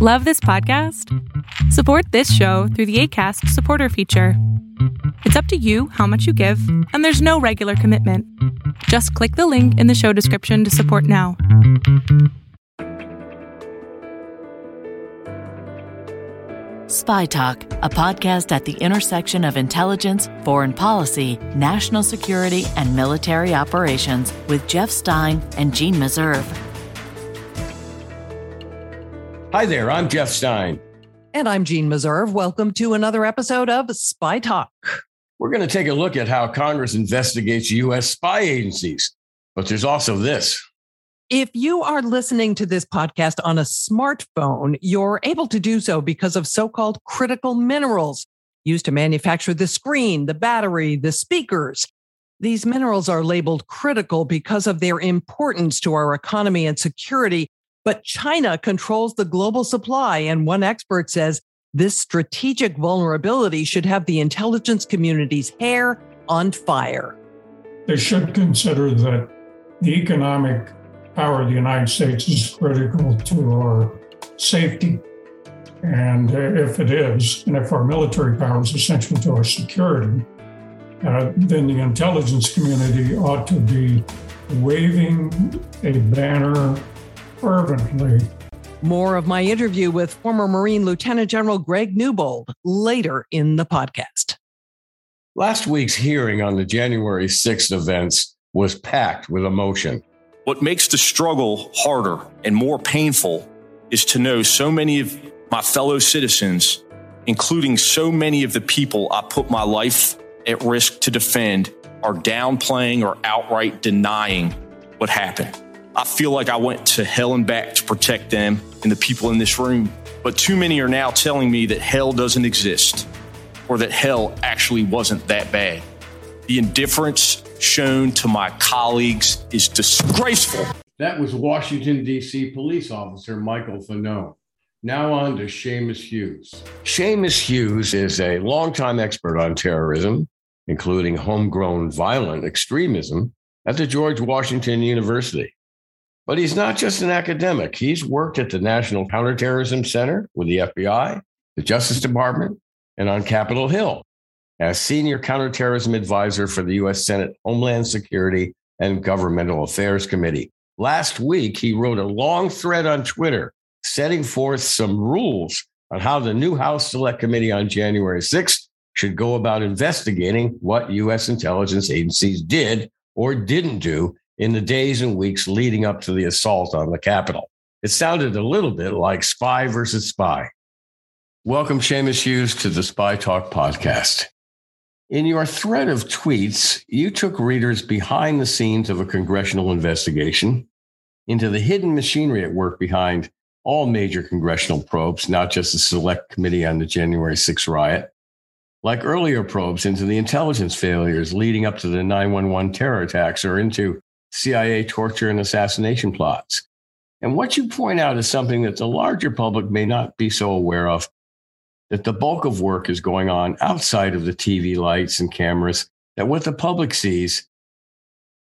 Love this podcast? Support this show through the ACAST supporter feature. It's up to you how much you give, and there's no regular commitment. Just click the link in the show description to support now. Spy Talk, a podcast at the intersection of intelligence, foreign policy, national security, and military operations with Jeff Stein and Jeanne Meserve. Hi there, I'm Jeff Stein. And I'm Jeanne Meserve. Welcome to another episode of Spy Talk. We're going to take a look at how Congress investigates U.S. spy agencies. But there's also this. If you are listening to this podcast on a smartphone, you're able to do so because of so called critical minerals used to manufacture the screen, the battery, the speakers. These minerals are labeled critical because of their importance to our economy and security. But China controls the global supply. And one expert says this strategic vulnerability should have the intelligence community's hair on fire. They should consider that the economic power of the United States is critical to our safety. And if it is, and if our military power is essential to our security, uh, then the intelligence community ought to be waving a banner fervently. More of my interview with former Marine Lieutenant General Greg Newbold later in the podcast. Last week's hearing on the January 6th events was packed with emotion. What makes the struggle harder and more painful is to know so many of my fellow citizens, including so many of the people I put my life at risk to defend, are downplaying or outright denying what happened. I feel like I went to hell and back to protect them and the people in this room. But too many are now telling me that hell doesn't exist or that hell actually wasn't that bad. The indifference shown to my colleagues is disgraceful. That was Washington, D.C. police officer Michael Fanone. Now on to Seamus Hughes. Seamus Hughes is a longtime expert on terrorism, including homegrown violent extremism, at the George Washington University. But he's not just an academic. He's worked at the National Counterterrorism Center with the FBI, the Justice Department, and on Capitol Hill as senior counterterrorism advisor for the U.S. Senate Homeland Security and Governmental Affairs Committee. Last week, he wrote a long thread on Twitter setting forth some rules on how the new House Select Committee on January 6th should go about investigating what U.S. intelligence agencies did or didn't do in the days and weeks leading up to the assault on the Capitol. It sounded a little bit like spy versus spy. Welcome, Seamus Hughes, to the Spy Talk podcast. In your thread of tweets, you took readers behind the scenes of a congressional investigation into the hidden machinery at work behind all major congressional probes, not just the select committee on the January 6 riot, like earlier probes into the intelligence failures leading up to the 911 terror attacks or into CIA torture and assassination plots. And what you point out is something that the larger public may not be so aware of that the bulk of work is going on outside of the TV lights and cameras, that what the public sees,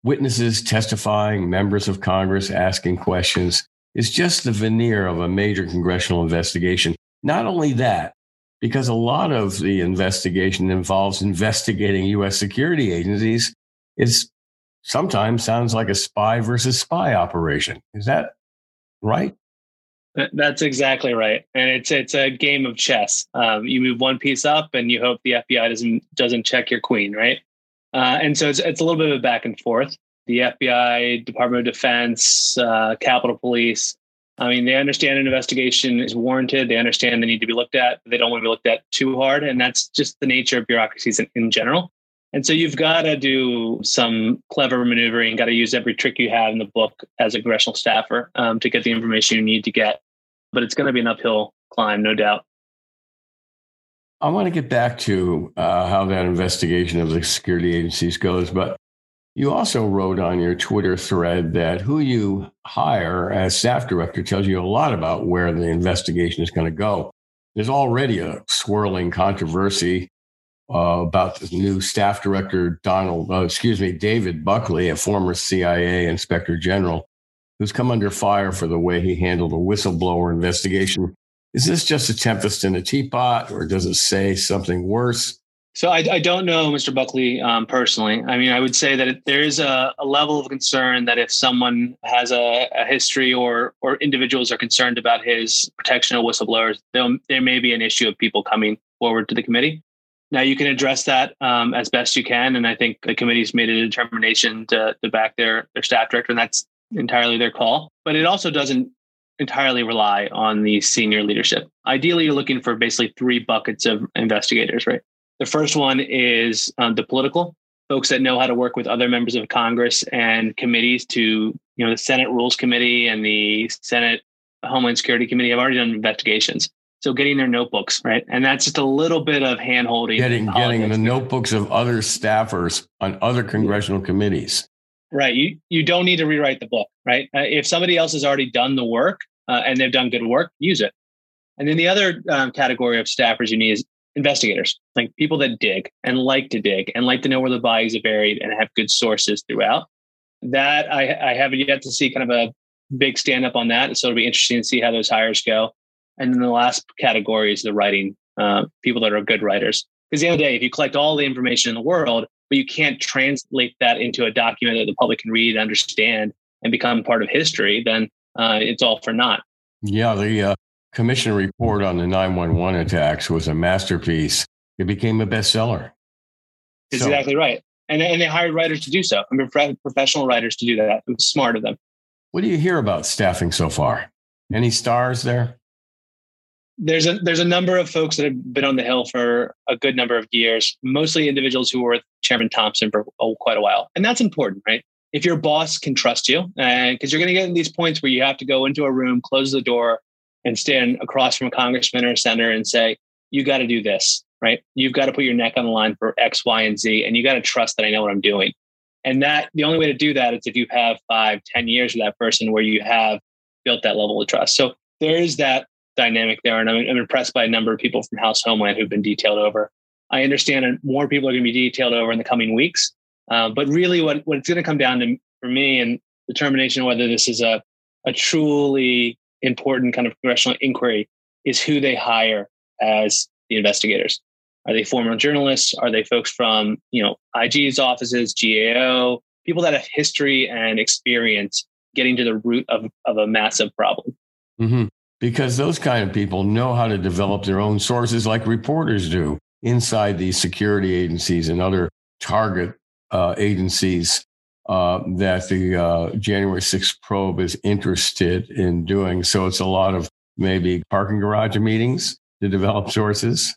witnesses testifying, members of Congress asking questions, is just the veneer of a major congressional investigation. Not only that, because a lot of the investigation involves investigating U.S. security agencies, it sometimes sounds like a spy versus spy operation. Is that right? That's exactly right, and it's it's a game of chess. Um, you move one piece up, and you hope the FBI doesn't doesn't check your queen, right? Uh, and so it's it's a little bit of a back and forth. The FBI, Department of Defense, uh, Capitol Police. I mean, they understand an investigation is warranted. They understand they need to be looked at. They don't want to be looked at too hard, and that's just the nature of bureaucracies in, in general. And so you've got to do some clever maneuvering, got to use every trick you have in the book as a congressional staffer um, to get the information you need to get but it's going to be an uphill climb, no doubt. I want to get back to uh, how that investigation of the security agencies goes, but you also wrote on your Twitter thread that who you hire as staff director tells you a lot about where the investigation is going to go. There's already a swirling controversy uh, about the new staff director, Donald, uh, excuse me, David Buckley, a former CIA inspector general, who's come under fire for the way he handled a whistleblower investigation Is this just a tempest in a teapot, or does it say something worse? So I, I don't know Mr. Buckley um, personally. I mean, I would say that there is a, a, level of concern that if someone has a, a, history or or individuals are concerned about his protection of whistleblowers, there may be an issue of people coming forward to the committee. Now you can address that um, as best you can, and I think the committee's made a determination to, to back their their staff director, and that's entirely their call. But it also doesn't entirely rely on the senior leadership. Ideally, you're looking for basically three buckets of investigators, right? The first one is um, the political folks that know how to work with other members of Congress and committees to, you know, the Senate Rules Committee and the Senate Homeland Security Committee have already done investigations. So getting their notebooks, right? And that's just a little bit of hand holding. Getting getting the notebooks of other staffers on other congressional committees. Right. You you don't need to rewrite the book, right? Uh, if somebody else has already done the work uh, and they've done good work, use it. And then the other um, category of staffers you need is investigators, like people that dig and like to dig and like to know where the bodies are buried and have good sources throughout. That I, I haven't yet to see kind of a big stand up on that. So it'll be interesting to see how those hires go. And then the last category is the writing, uh, people that are good writers. Because the other day, if you collect all the information in the world, but you can't translate that into a document that the public can read, understand, and become part of history, then uh, it's all for naught. Yeah, the uh, commission report on the 911 attacks was a masterpiece. It became a bestseller. That's so, exactly right. And, and they hired writers to do so. I mean, professional writers to do that. It was smart of them. What do you hear about staffing so far? Any stars there? There's a there's a number of folks that have been on the hill for a good number of years, mostly individuals who were with Chairman Thompson for oh, quite a while, and that's important, right? If your boss can trust you, and because you're going to get in these points where you have to go into a room, close the door, and stand across from a congressman or a senator and say, "You got to do this, right? You've got to put your neck on the line for X, Y, and Z, and you got to trust that I know what I'm doing." And that the only way to do that is if you have five, ten years with that person where you have built that level of trust. So there is that dynamic there. And I'm, I'm, impressed by a number of people from House Homeland who've been detailed over. I understand more people are going to be detailed over in the coming weeks. Uh, but really, what, what it's going to come down to for me and determination whether this is a, a truly important kind of congressional inquiry is who they hire as the investigators. Are they former journalists? Are they folks from you know IG's offices, GAO, people that have history and experience getting to the root of, of a massive problem? Mm-hmm because those kind of people know how to develop their own sources like reporters do inside these security agencies and other target uh, agencies uh, that the uh, January 6th probe is interested in doing. So it's a lot of maybe parking garage meetings to develop sources.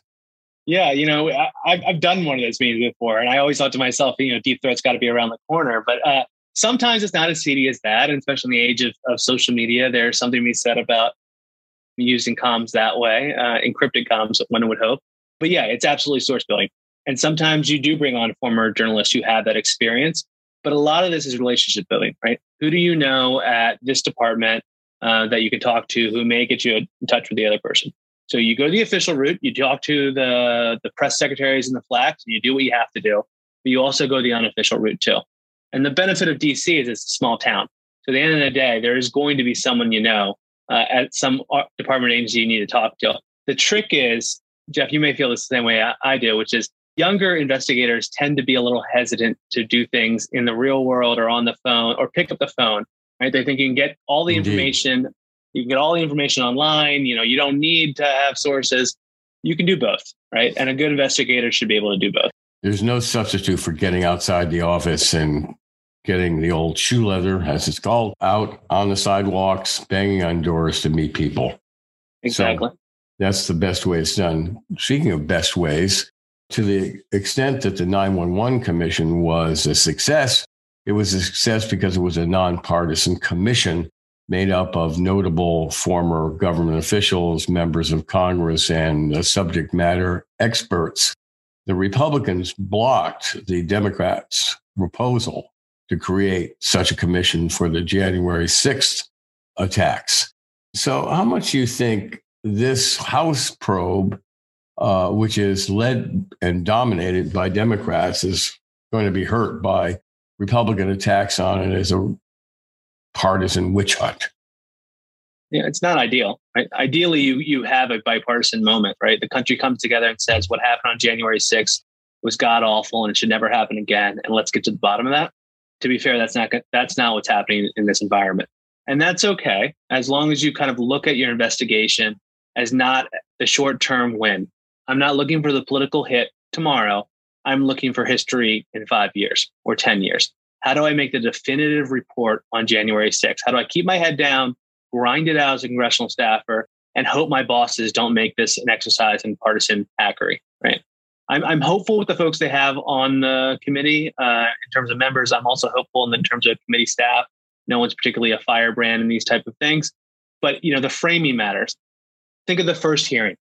Yeah, you know, I, have done one of those meetings before, and I always thought to myself, you know, Deep Throat's got to be around the corner. But uh, sometimes it's not as seedy as that, and especially in the age of, of social media, there's something to be said about using comms that way, uh, encrypted comms, one would hope. But yeah, it's absolutely source building. And sometimes you do bring on former journalists who have that experience. But a lot of this is relationship building, right? Who do you know at this department uh, that you can talk to who may get you in touch with the other person? So you go the official route, you talk to the, the press secretaries and the flags, and you do what you have to do. But you also go the unofficial route too. And the benefit of DC is it's a small town. So at the end of the day, there is going to be someone you know uh, at some department agency you need to talk to. The trick is, Jeff, you may feel the same way I, I do, which is younger investigators tend to be a little hesitant to do things in the real world or on the phone or pick up the phone. Right? They think you can get all the Indeed. information, you can get all the information online. You know, you don't need to have sources. You can do both, right? And a good investigator should be able to do both. There's no substitute for getting outside the office and getting the old shoe leather, as it's called, out on the sidewalks, banging on doors to meet people. Exactly. So that's the best way it's done. Speaking of best ways, to the extent that the 911 Commission was a success, it was a success because it was a nonpartisan commission made up of notable former government officials, members of Congress, and subject matter experts. The Republicans blocked the Democrats' proposal to create such a commission for the January 6th attacks. So, how much do you think this House probe, uh, which is led and dominated by Democrats, is going to be hurt by Republican attacks on it as a partisan witch hunt? Yeah, it's not ideal? Right? Ideally, you you have a bipartisan moment, right? The country comes together and says what happened on January 6th was god awful and it should never happen again, and let's get to the bottom of that. To be fair, that's not that's not what's happening in this environment, and that's okay as long as you kind of look at your investigation as not the short term win. I'm not looking for the political hit tomorrow. I'm looking for history in five years or 10 years. How do I make the definitive report on January 6th? How do I keep my head down, grind it out as a congressional staffer, and hope my bosses don't make this an exercise in partisan hackery? Right. I'm, I'm hopeful with the folks they have on the committee uh, in terms of members. I'm also hopeful in terms of committee staff. No one's particularly a firebrand in these type of things, but you know the framing matters. Think of the first hearing.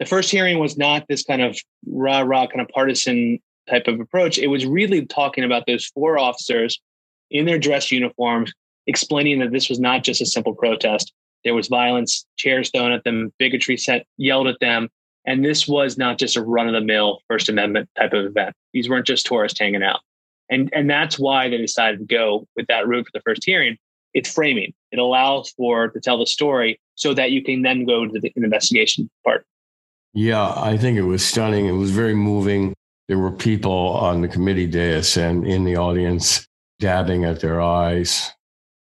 The first hearing was not this kind of rah rah kind of partisan type of approach. It was really talking about those four officers in their dress uniforms, explaining that this was not just a simple protest. There was violence, chairs thrown at them, bigotry set yelled at them, and this was not just a run of the mill First Amendment type of event. These weren't just tourists hanging out. And, and that's why they decided to go with that route for the first hearing. It's framing. It allows for to tell the story so that you can then go to the investigation part. Yeah, I think it was stunning. It was very moving. There were people on the committee dais and in the audience dabbing at their eyes,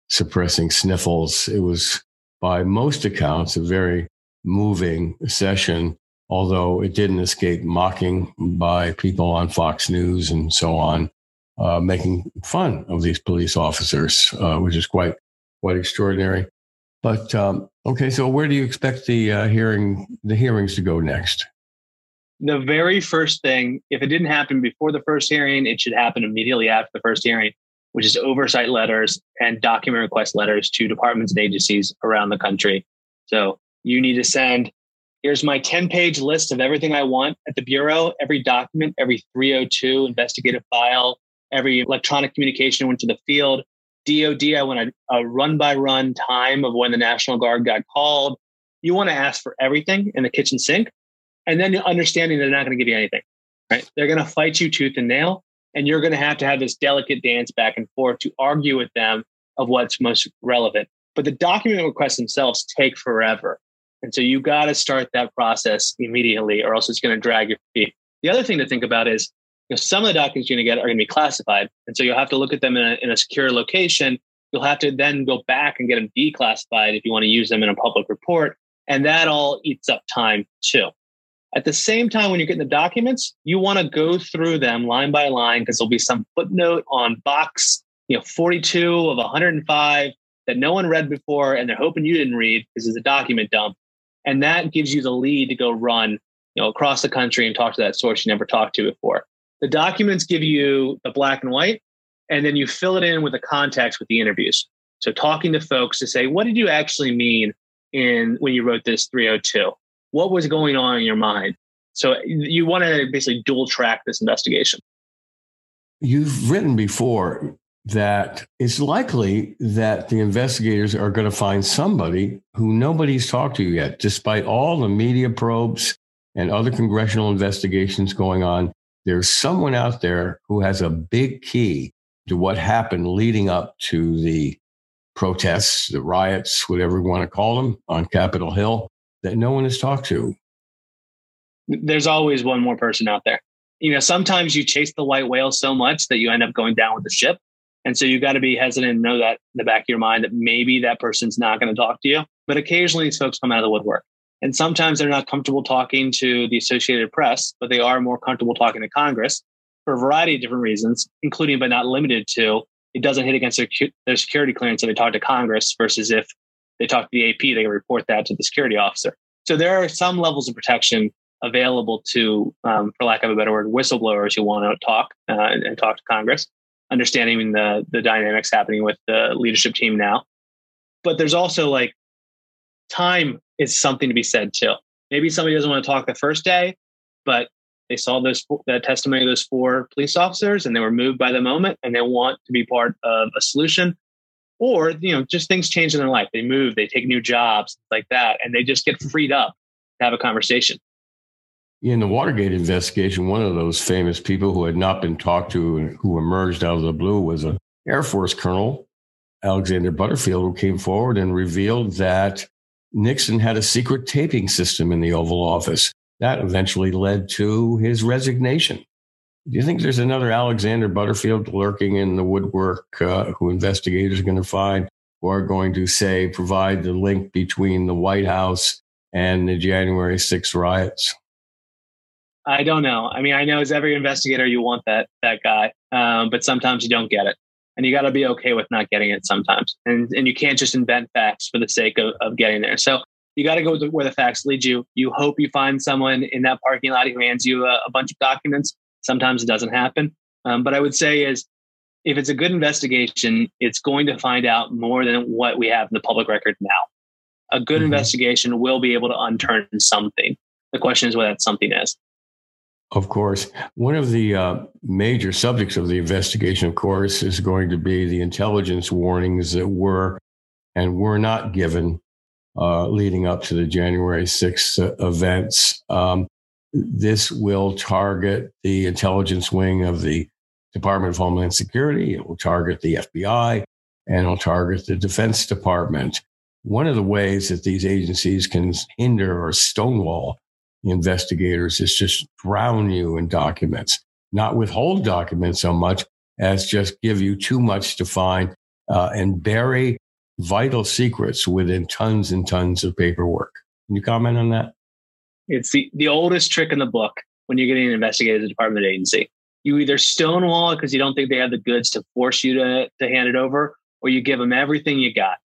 suppressing sniffles. It was, by most accounts, a very moving session, although it didn't escape mocking by people on Fox News and so on, uh, making fun of these police officers, uh, which is quite quite extraordinary. But um, okay, so where do you expect the uh, hearing the hearings to go next? The very first thing, if it didn't happen before the first hearing, it should happen immediately after the first hearing, which is oversight letters and document request letters to departments and agencies around the country. So you need to send. Here's my 10 page list of everything I want at the Bureau, every document, every 302 investigative file, every electronic communication went to the field, DOD, I want a, a run by run time of when the National Guard got called. You want to ask for everything in the kitchen sink and then understanding they're not going to give you anything, right? They're going to fight you tooth and nail. And you're going to have to have this delicate dance back and forth to argue with them of what's most relevant. But the document requests themselves take forever. And so you got to start that process immediately, or else it's going to drag your feet. The other thing to think about is know, some of the documents you're going to get are going to be classified. And so you'll have to look at them in a, in a secure location. You'll have to then go back and get them declassified if you want to use them in a public report. And that all eats up time too. At the same time, when you're getting the documents, you want to go through them line by line because there'll be some footnote on box, you know, 42 of 105 that no one read before, and they're hoping you didn't read because it's a document dump. And that gives you the lead to go run, you know, across the country and talk to that source you never talked to before. The documents give you the black and white, and then you fill it in with the context with the interviews. So talking to folks to say, what did you actually mean in when you wrote this 302? What was going on in your mind? So you want to basically dual track this investigation. You've written before that it's likely that the investigators are going to find somebody who nobody's talked to yet, despite all the media probes and other congressional investigations going on there's someone out there who has a big key to what happened leading up to the protests, the riots, whatever you want to call them, on Capitol Hill that no one has talked to. There's always one more person out there. You know, sometimes you chase the white whale so much that you end up going down with the ship. And so you've got to be hesitant and know that in the back of your mind that maybe that person's not going to talk to you. But occasionally these folks come out of the woodwork. And sometimes they're not comfortable talking to the Associated Press, but they are more comfortable talking to Congress for a variety of different reasons, including but not limited to it doesn't hit against their, their security clearance if they talk to Congress versus if they talk to the AP, they can report that to the security officer. So there are some levels of protection available to, um, for lack of a better word, whistleblowers who want to talk uh, and, and talk to Congress, understanding the the dynamics happening with the leadership team now. But there's also like time is something to be said too. Maybe somebody doesn't want to talk the first day, but they saw those the testimony of those four police officers and they were moved by the moment and they want to be part of a solution. Or, you know, just things change in their life. They move, they take new jobs, like that, and they just get freed up to have a conversation. In the Watergate investigation, one of those famous people who had not been talked to and who emerged out of the blue was an Air Force colonel, Alexander Butterfield, who came forward and revealed that Nixon had a secret taping system in the Oval Office. That eventually led to his resignation. Do you think there's another Alexander Butterfield lurking in the woodwork uh, who investigators are going to find who are going to say, provide the link between the White House and the January 6 riots? I don't know. I mean, I know as every investigator, you want that that guy, um, but sometimes you don't get it, and you got to be okay with not getting it sometimes. And and you can't just invent facts for the sake of, of getting there. So you got to go where the facts lead you. You hope you find someone in that parking lot who hands you a, a bunch of documents. Sometimes it doesn't happen, um, but I would say is if it's a good investigation, it's going to find out more than what we have in the public record now. A good mm-hmm. investigation will be able to unturn something. The question is what that something is. Of course. One of the uh, major subjects of the investigation, of course, is going to be the intelligence warnings that were and were not given uh, leading up to the January 6th uh, events. Um, this will target the intelligence wing of the Department of Homeland Security, it will target the FBI, and it'll target the Defense Department. One of the ways that these agencies can hinder or stonewall investigators is just drown you in documents, not withhold documents so much as just give you too much to find uh, and bury vital secrets within tons and tons of paperwork. Can you comment on that? It's the, the oldest trick in the book when you're getting investigated as a department agency. You either stonewall it because you don't think they have the goods to force you to, to hand it over, or you give them everything you got.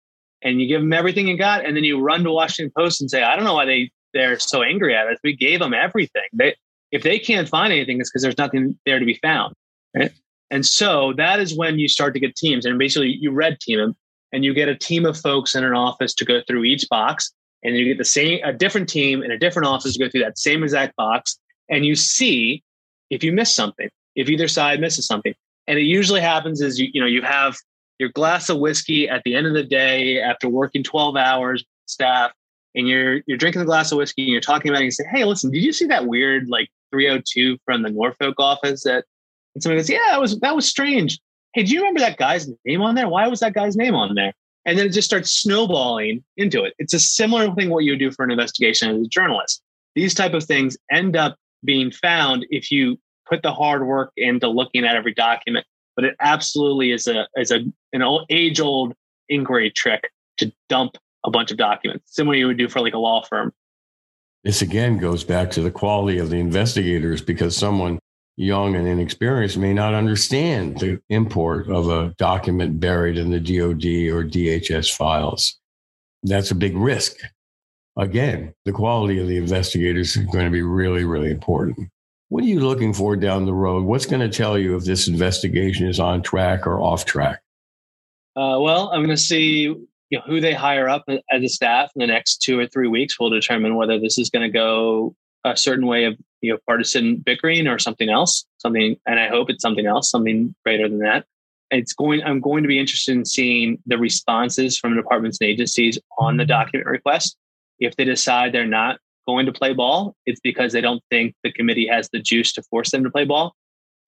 And you give them everything you got, and then you run to Washington Post and say, I don't know why they they're so angry at us. We gave them everything. They, if they can't find anything, it's because there's nothing there to be found. Right? And so that is when you start to get teams. And basically, you red team them and you get a team of folks in an office to go through each box. And you get the same, a different team in a different office to go through that same exact box. And you see if you miss something, if either side misses something. And it usually happens is you, you know, you have your glass of whiskey at the end of the day after working 12 hours, staff, and you're you're drinking a glass of whiskey and you're talking about it and you say, Hey, listen, did you see that weird like 302 from the Norfolk office that and somebody goes, Yeah, that was that was strange. Hey, do you remember that guy's name on there? Why was that guy's name on there? And then it just starts snowballing into it. It's a similar thing what you would do for an investigation as a journalist. These type of things end up being found if you put the hard work into looking at every document. But it absolutely is a is a an old age old inquiry trick to dump a bunch of documents, similar you would do for like a law firm. This again goes back to the quality of the investigators because someone young and inexperienced may not understand the import of a document buried in the DoD or DHS files. That's a big risk. Again, the quality of the investigators is going to be really, really important. What are you looking for down the road? What's going to tell you if this investigation is on track or off track? Uh, well, I'm going to see you know, who they hire up as a staff in the next two or three weeks will determine whether this is going to go a certain way of you know partisan bickering or something else something and i hope it's something else something greater than that. It's going i'm going to be interested in seeing the responses from departments and agencies on the document request. If they decide they're not going to play ball it's because they don't think the committee has the juice to force them to play ball.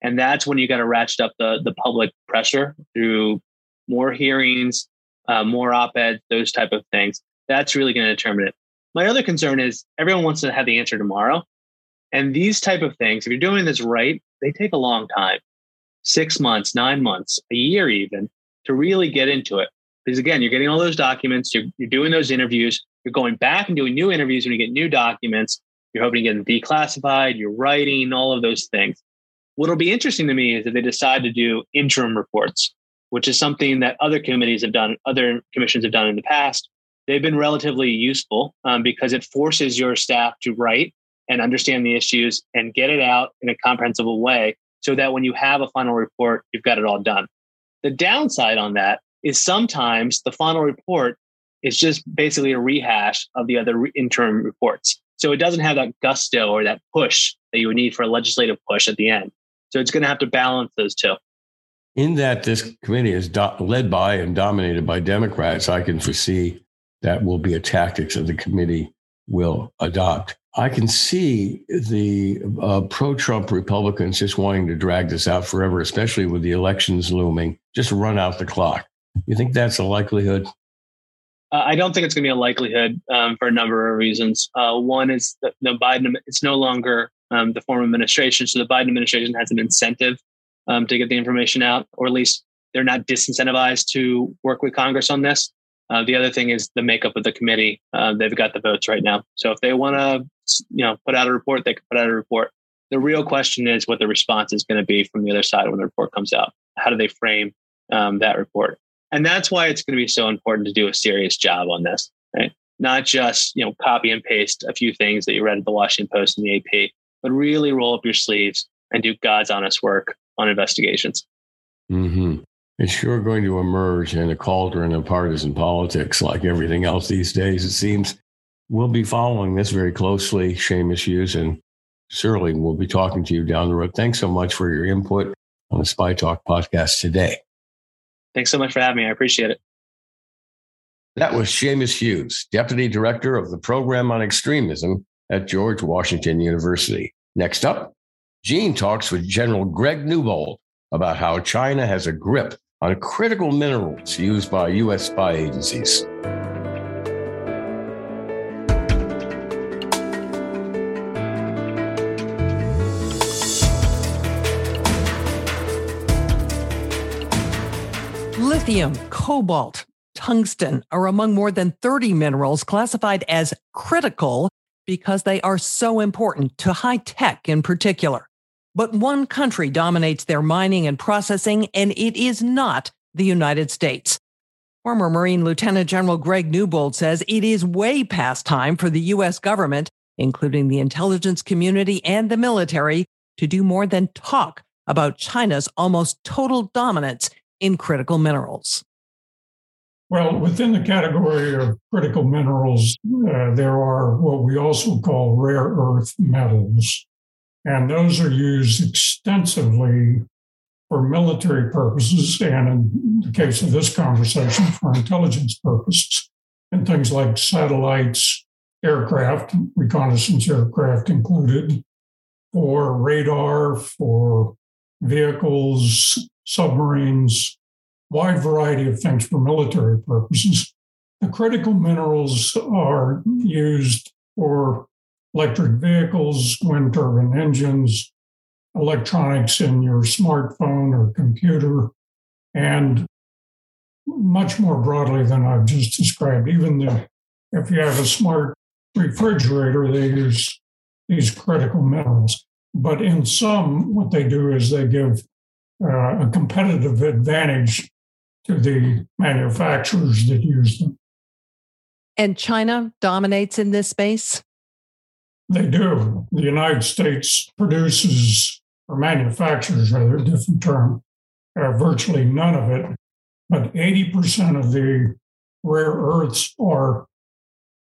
And that's when you got to ratchet up the the public pressure through more hearings uh, more op-eds, those type of things. That's really going to determine it. My other concern is everyone wants to have the answer tomorrow. And these type of things, if you're doing this right, they take a long time. Six months, nine months, a year even, to really get into it. Because again, you're getting all those documents, you're, you're doing those interviews, you're going back and doing new interviews when you get new documents, you're hoping to get them declassified, you're writing, all of those things. What'll be interesting to me is if they decide to do interim reports which is something that other committees have done, other commissions have done in the past. They've been relatively useful um, because it forces your staff to write and understand the issues and get it out in a comprehensible way so that when you have a final report, you've got it all done. The downside on that is sometimes the final report is just basically a rehash of the other interim reports. So it doesn't have that gusto or that push that you would need for a legislative push at the end. So it's going to have to balance those two in that this committee is do- led by and dominated by Democrats, I can foresee that will be a tactics that the committee will adopt. I can see the uh, pro Trump Republicans just wanting to drag this out forever, especially with the elections looming, just run out the clock. You think that's a likelihood? Uh, I don't think it's going to be a likelihood um, for a number of reasons. Uh, one is that the Biden, it's no longer um, the former administration. So the Biden administration has an incentive um, to get the information out, or at least they're not disincentivized to work with Congress on this. Uh, the other thing is the makeup of the committee. Uh, they've got the votes right now. So if they want to, you know, put out a report, they can put out a report. The real question is what the response is going to be from the other side when the report comes out. How do they frame um, that report? And that's why it's going to be so important to do a serious job on this, right? Not just, you know, copy and paste a few things that you read at the Washington Post and the AP, but really roll up your sleeves and do God's honest work on investigations. Mm-hmm. It's sure going to emerge in a cauldron of partisan politics like everything else these days, it seems. We'll be following this very closely, Seamus Hughes, and certainly we'll be talking to you down the road. Thanks so much for your input on the Spy Talk podcast today. Thanks so much for having me. I appreciate it. That was Seamus Hughes, Deputy Director of the Program on Extremism at George Washington University. Next up, Jeanne talks with General Greg Newbold about how China has a grip on critical minerals used by U.S. spy agencies. Lithium, cobalt, tungsten are among more than 30 minerals classified as critical because they are so important to high tech in particular. But one country dominates their mining and processing, and it is not the United States. Former Marine Lieutenant General Greg Newbold says it is way past time for the U.S. government, including the intelligence community and the military, to do more than talk about China's almost total dominance in critical minerals. Well, within the category of critical minerals, uh, there are what we also call rare earth metals. And those are used extensively for military purposes, and in the case of this conversation, for intelligence purposes, and things like satellites, aircraft, reconnaissance aircraft included, for radar, for vehicles, submarines, wide variety of things for military purposes. The critical minerals are used for electric vehicles, wind turbine engines, electronics in your smartphone or computer, and much more broadly than I've just described. Even the, if you have a smart refrigerator, they use these critical minerals. But in some, what they do is they give uh, a competitive advantage to the manufacturers that use them. And China dominates in this space? They do. The United States produces, or manufactures, rather, different term, uh, virtually none of it. But 80% of the rare earths are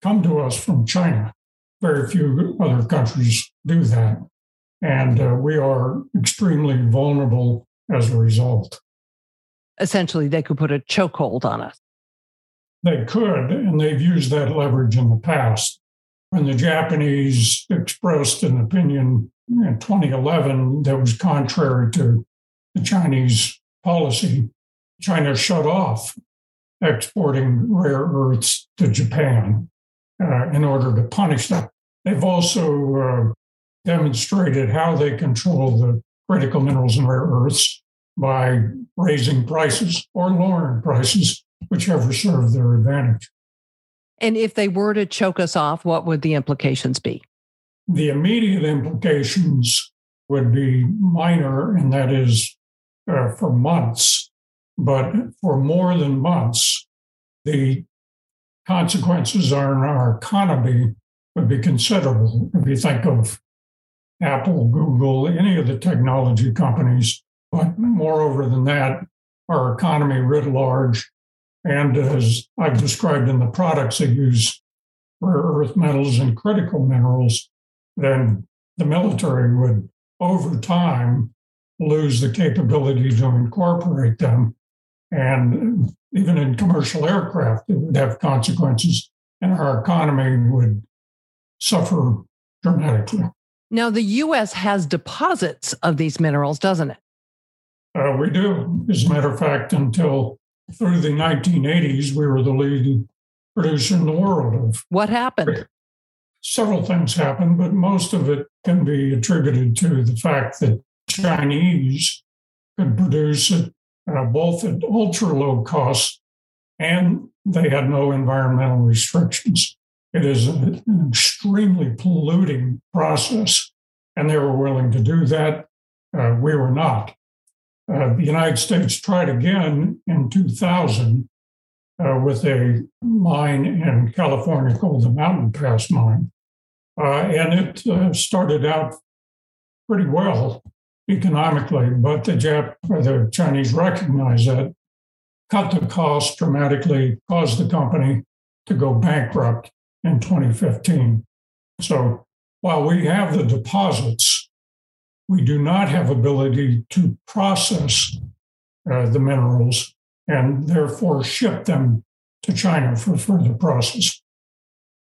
come to us from China. Very few other countries do that. And uh, we are extremely vulnerable as a result. Essentially, they could put a chokehold on us. They could, and they've used that leverage in the past. When the Japanese expressed an opinion in 2011 that was contrary to the Chinese policy, China shut off exporting rare earths to Japan uh, in order to punish them. They've also uh, demonstrated how they control the critical minerals and rare earths by raising prices or lowering prices, whichever served their advantage. And if they were to choke us off, what would the implications be? The immediate implications would be minor, and that is uh, for months. But for more than months, the consequences on our economy would be considerable. If you think of Apple, Google, any of the technology companies but moreover than that, our economy writ large, and as I've described in the products that use rare earth metals and critical minerals, then the military would, over time, lose the capability to incorporate them. And even in commercial aircraft, it would have consequences, and our economy would suffer dramatically. Now, the U.S. has deposits of these minerals, doesn't it? Uh, we do. As a matter of fact, until through the 1980s, we were the leading producer in the world. Of what happened? Several things happened, but most of it can be attributed to the fact that Chinese could produce it uh, both at ultra low cost and they had no environmental restrictions. It is an extremely polluting process, and they were willing to do that. Uh, we were not. Uh, the United States tried again in 2000 uh, with a mine in California called the Mountain Pass Mine. Uh, and it uh, started out pretty well economically, but the, Jap- the Chinese recognized that, cut the cost dramatically, caused the company to go bankrupt in 2015. So while we have the deposits, we do not have ability to process uh, the minerals and therefore ship them to China for further process.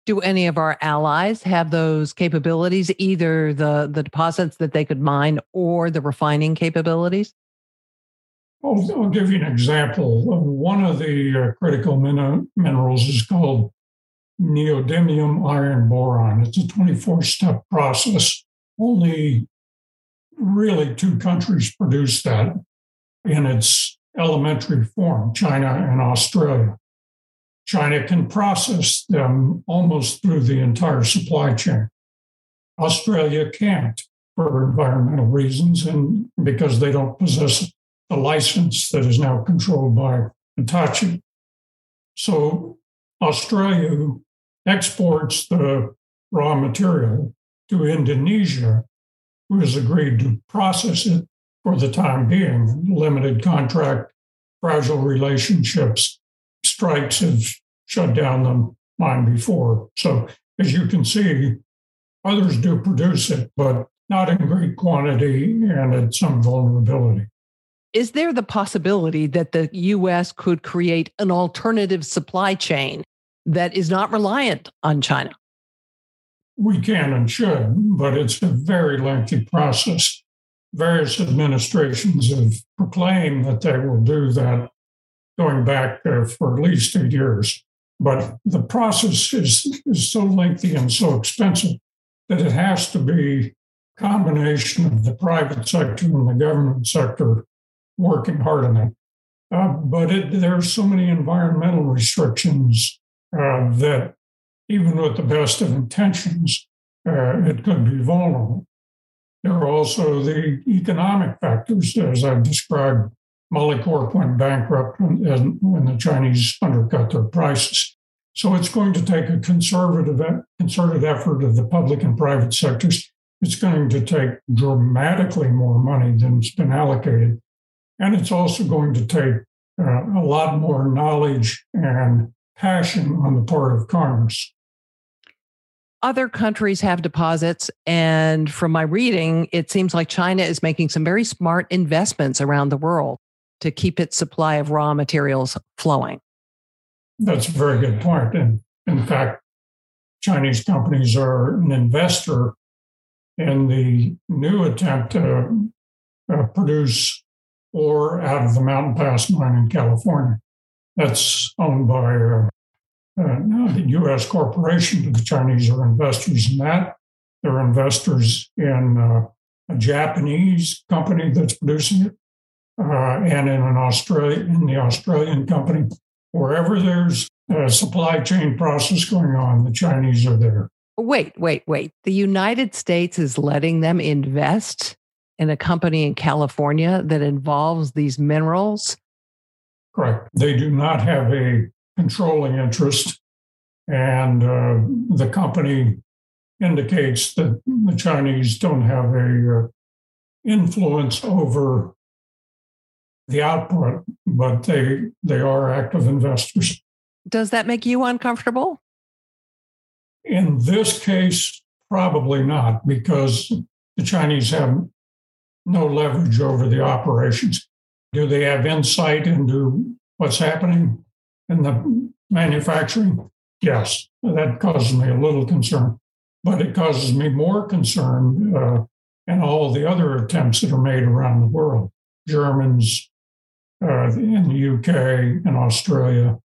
Do any of our allies have those capabilities, either the, the deposits that they could mine or the refining capabilities? I'll, I'll give you an example. One of the uh, critical min- minerals is called neodymium iron boron. It's a 24 step process. Only really two countries produce that in its elementary form China and Australia. China can process them almost through the entire supply chain. Australia can't for environmental reasons and because they don't possess a license that is now controlled by Hitachi. So Australia exports the raw material to Indonesia, who has agreed to process it for the time being. Limited contract, fragile relationships, strikes have shut down the mine before. So, as you can see, others do produce it, but not in great quantity and at some vulnerability. Is there the possibility that the US could create an alternative supply chain that is not reliant on China? We can and should, but it's a very lengthy process. Various administrations have proclaimed that they will do that going back for at least eight years. But the process is, is so lengthy and so expensive that it has to be a combination of the private sector and the government sector working hard on it. Uh, but it, there are so many environmental restrictions uh, that even with the best of intentions, uh, it could be vulnerable. There are also the economic factors, as I've described. Molycorp went bankrupt when, when the Chinese undercut their prices. So it's going to take a conservative, concerted effort of the public and private sectors. It's going to take dramatically more money than has been allocated. And it's also going to take uh, a lot more knowledge and passion on the part of Congress. Other countries have deposits. And from my reading, it seems like China is making some very smart investments around the world to keep its supply of raw materials flowing. That's a very good point. And in fact, Chinese companies are an investor in the new attempt to uh, produce ore out of the Mountain Pass mine in California that's owned by uh, the U.S. corporation. The Chinese are investors in that. They're investors in uh, a Japanese company that's producing it, uh, and in an Australia in the Australian company. Wherever there's a supply chain process going on, the Chinese are there. Wait, wait, wait. The United States is letting them invest in a company in California that involves these minerals Correct. They do not have a controlling interest, and uh, the company indicates that the Chinese don't have a uh, influence over the output, but they they are active investors. Does that make you uncomfortable? In this case, probably not, because the Chinese have no leverage over the operations. Do they have insight into what's happening in the manufacturing? Yes, that causes me a little concern. But it causes me more concern uh, in all the other attempts that are made around the world. Germans uh, in the UK and Australia.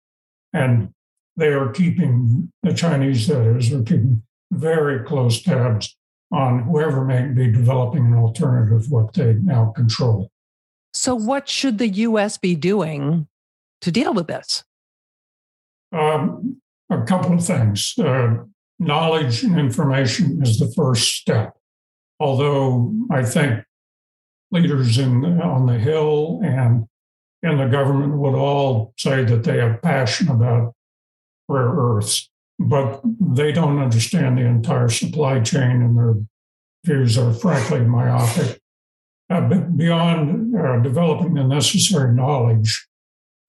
And they are keeping, the Chinese, that is, are keeping very close tabs on whoever may be developing an alternative what they now control. So, what should the U.S. be doing to deal with this? Um, a couple of things. Uh, knowledge and information is the first step. Although I think leaders in on the Hill and in the government would all say that they have passion about rare earths, but they don't understand the entire supply chain and their views are frankly myopic. Uh, beyond uh, developing the necessary knowledge,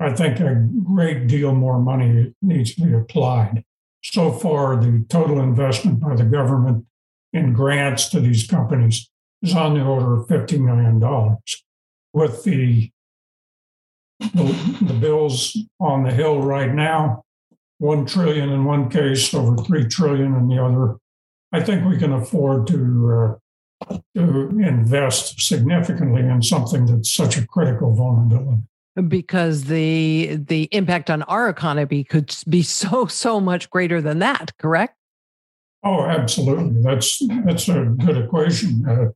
I think a great deal more money needs to be applied. So far, the total investment by the government in grants to these companies is on the order of $50 million. With the, the, the bills on the Hill right now, one trillion in one case, over three trillion in the other. I think we can afford to uh, to invest significantly in something that's such a critical vulnerability because the the impact on our economy could be so so much greater than that correct? Oh absolutely. That's that's a good equation. Uh,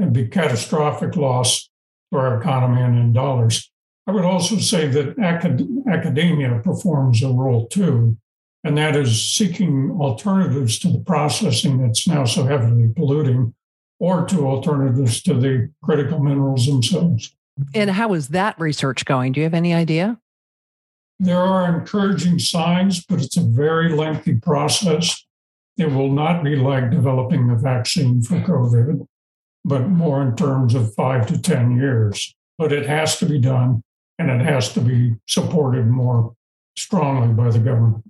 it'd be catastrophic loss to our economy and in dollars. I would also say that acad- academia performs a role too and that is seeking alternatives to the processing that's now so heavily polluting or to alternatives to the critical minerals themselves and how is that research going? Do you have any idea? There are encouraging signs, but it's a very lengthy process. It will not be like developing a vaccine for COVID, but more in terms of five to 10 years. But it has to be done and it has to be supported more strongly by the government.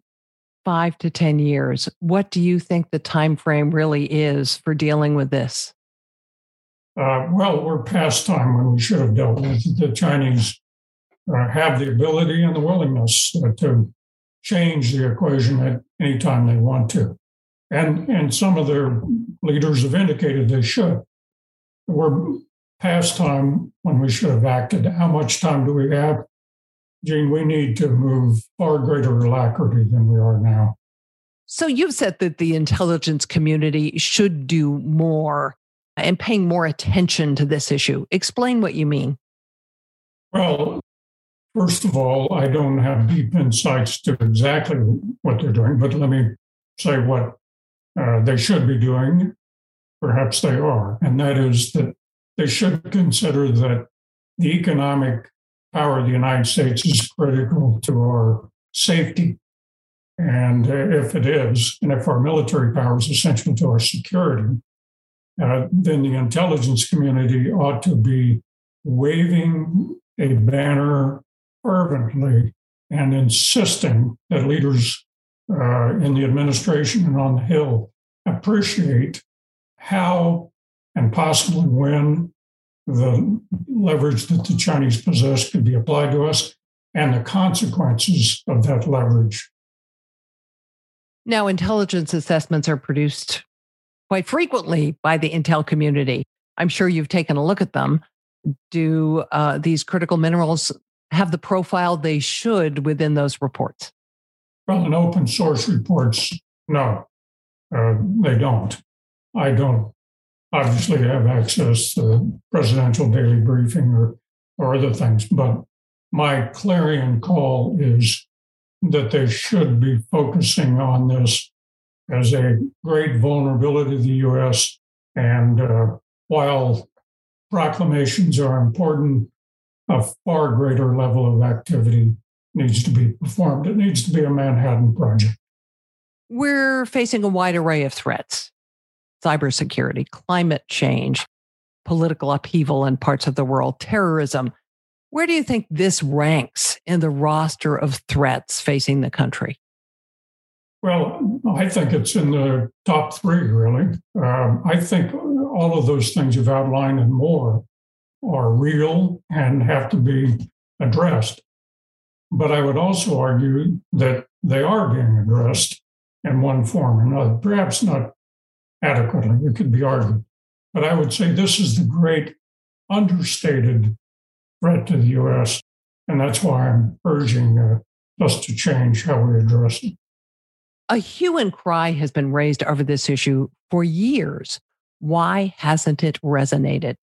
Five to 10 years. What do you think the time frame really is for dealing with this? Uh, well, we're past time when we should have dealt with the Chinese. Uh, have the ability and the willingness uh, to change the equation at any time they want to, and and some of their leaders have indicated they should. We're past time when we should have acted. How much time do we have? Jeanne, we need to move far greater alacrity than we are now. So you've said that the intelligence community should do more and paying more attention to this issue. Explain what you mean. Well, first of all, I don't have deep insights to exactly what they're doing, but let me say what uh, they should be doing. Perhaps they are, and that is that they should consider that the economic power of the United States is critical to our safety. And if it is, and if our military power is essential to our security, uh, then the intelligence community ought to be waving a banner fervently and insisting that leaders uh, in the administration and on the Hill appreciate how and possibly when the leverage that the Chinese possess could be applied to us and the consequences of that leverage. Now, intelligence assessments are produced quite frequently by the Intel community. I'm sure you've taken a look at them. Do uh, these critical minerals have the profile they should within those reports? Well, in open source reports, no, uh, they don't. I don't obviously have access to presidential daily briefing or, or other things, but my clarion call is that they should be focusing on this as a great vulnerability to the U.S. And uh, while proclamations are important, a far greater level of activity needs to be performed. It needs to be a Manhattan Project. We're facing a wide array of threats cybersecurity, climate change, political upheaval in parts of the world, terrorism. Where do you think this ranks in the roster of threats facing the country? Well, I think it's in the top three, really. Um, I think all of those things you've outlined and more are real and have to be addressed. But I would also argue that they are being addressed in one form or another, perhaps not adequately, it could be argued. But I would say this is the great understated threat to the US. And that's why I'm urging uh, us to change how we address it. A hue and cry has been raised over this issue for years. Why hasn't it resonated?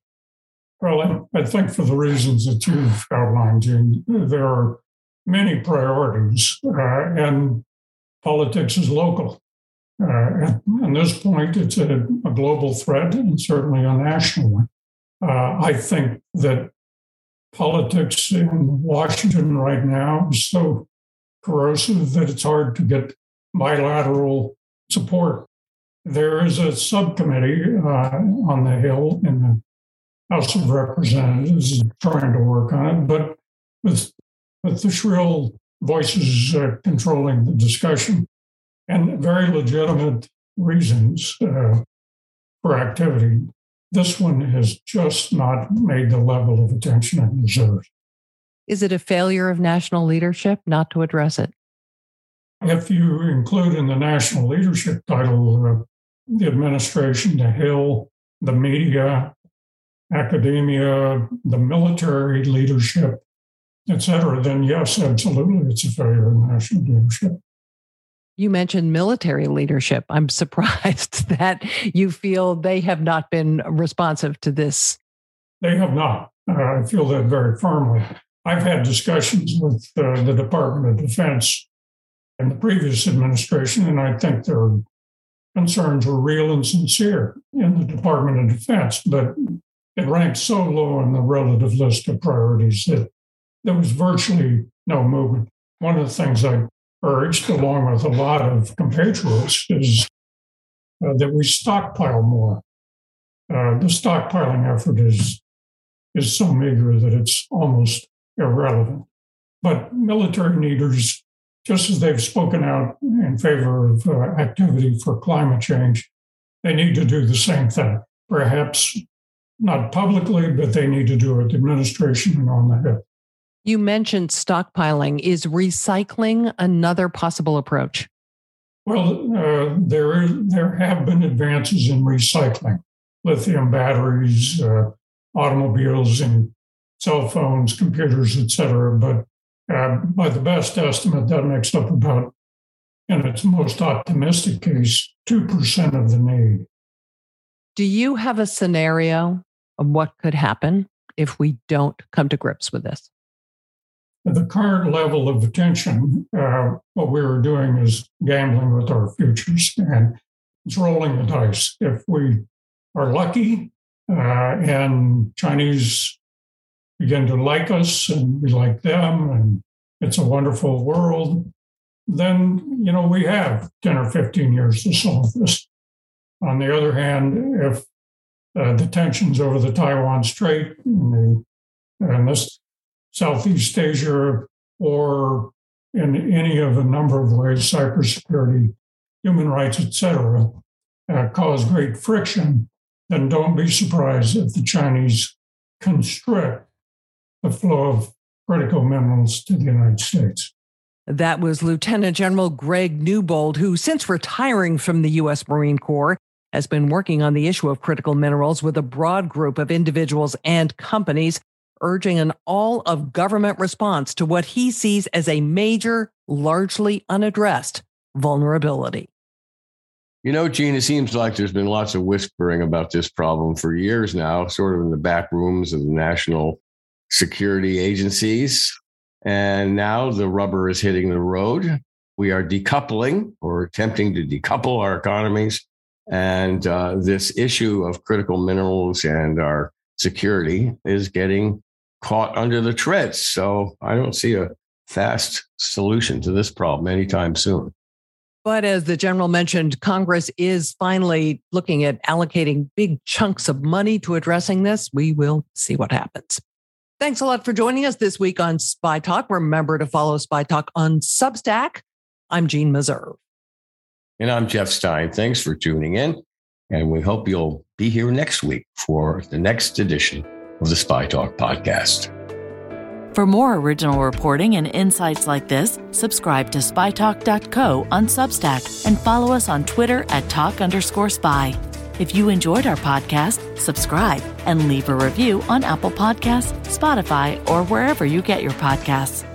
Well, I think for the reasons that you've outlined, Jeanne, there are many priorities, uh, and politics is local. Uh, at, at, this point, it's a, a, global threat and certainly a national one. Uh, I think that politics in Washington right now is so corrosive that it's hard to get bilateral support. There is a subcommittee uh, on the Hill in the House of Representatives trying to work on it, but with, with the shrill voices uh, controlling the discussion and very legitimate reasons uh, for activity, this one has just not made the level of attention it deserves. Is it a failure of national leadership not to address it? If you include in the national leadership title uh, the administration, the Hill, the media, academia, the military leadership, et cetera, then yes, absolutely, it's a failure of national leadership. You mentioned military leadership. I'm surprised that you feel they have not been responsive to this. They have not. Uh, I feel that very firmly. I've had discussions with uh, the Department of Defense in the previous administration, and I think their concerns were real and sincere in the Department of Defense. But it ranked so low on the relative list of priorities that there was virtually no movement. One of the things I urged, along with a lot of compatriots, is uh, that we stockpile more. Uh, the stockpiling effort is is so meager that it's almost irrelevant. But military leaders, just as they've spoken out in favor of uh, activity for climate change, they need to do the same thing. Perhaps not publicly, but they need to do it the administration and on the Hill. You mentioned stockpiling. Is recycling another possible approach? Well, uh, there there have been advances in recycling, lithium batteries, uh, automobiles, and cell phones, computers, etc. But uh, by the best estimate, that makes up about, in its most optimistic case, two percent of the need. Do you have a scenario of what could happen if we don't come to grips with this? The current level of attention, uh, what we are doing is gambling with our futures and it's rolling the dice. If we are lucky uh, and Chinese begin to like us and we like them and it's a wonderful world, then, you know, we have 10 or 15 years to solve this. On the other hand, if uh, the tensions over the Taiwan Strait and, the, and this Southeast Asia, or in any of a number of ways, cybersecurity, human rights, etc., uh, cause great friction, then don't be surprised if the Chinese constrict the flow of critical minerals to the United States. That was Lieutenant General Greg Newbold, who, since retiring from the U.S. Marine Corps, has been working on the issue of critical minerals with a broad group of individuals and companies, urging an all of government response to what he sees as a major, largely unaddressed vulnerability. You know, Jeanne, it seems like there's been lots of whispering about this problem for years now, sort of in the back rooms of the national security agencies. And now the rubber is hitting the road. We are decoupling or attempting to decouple our economies and uh, this issue of critical minerals and our security is getting caught under the treads. So I don't see a fast solution to this problem anytime soon. But as the general mentioned, Congress is finally looking at allocating big chunks of money to addressing this. We will see what happens. Thanks a lot for joining us this week on Spy Talk. Remember to follow Spy Talk on Substack. I'm Jeanne Meserve. And I'm Jeff Stein. Thanks for tuning in. And we hope you'll be here next week for the next edition of the Spy Talk podcast. For more original reporting and insights like this, subscribe to spytalk.co on Substack and follow us on Twitter at talk underscore spy. If you enjoyed our podcast, subscribe and leave a review on Apple Podcasts, Spotify, or wherever you get your podcasts.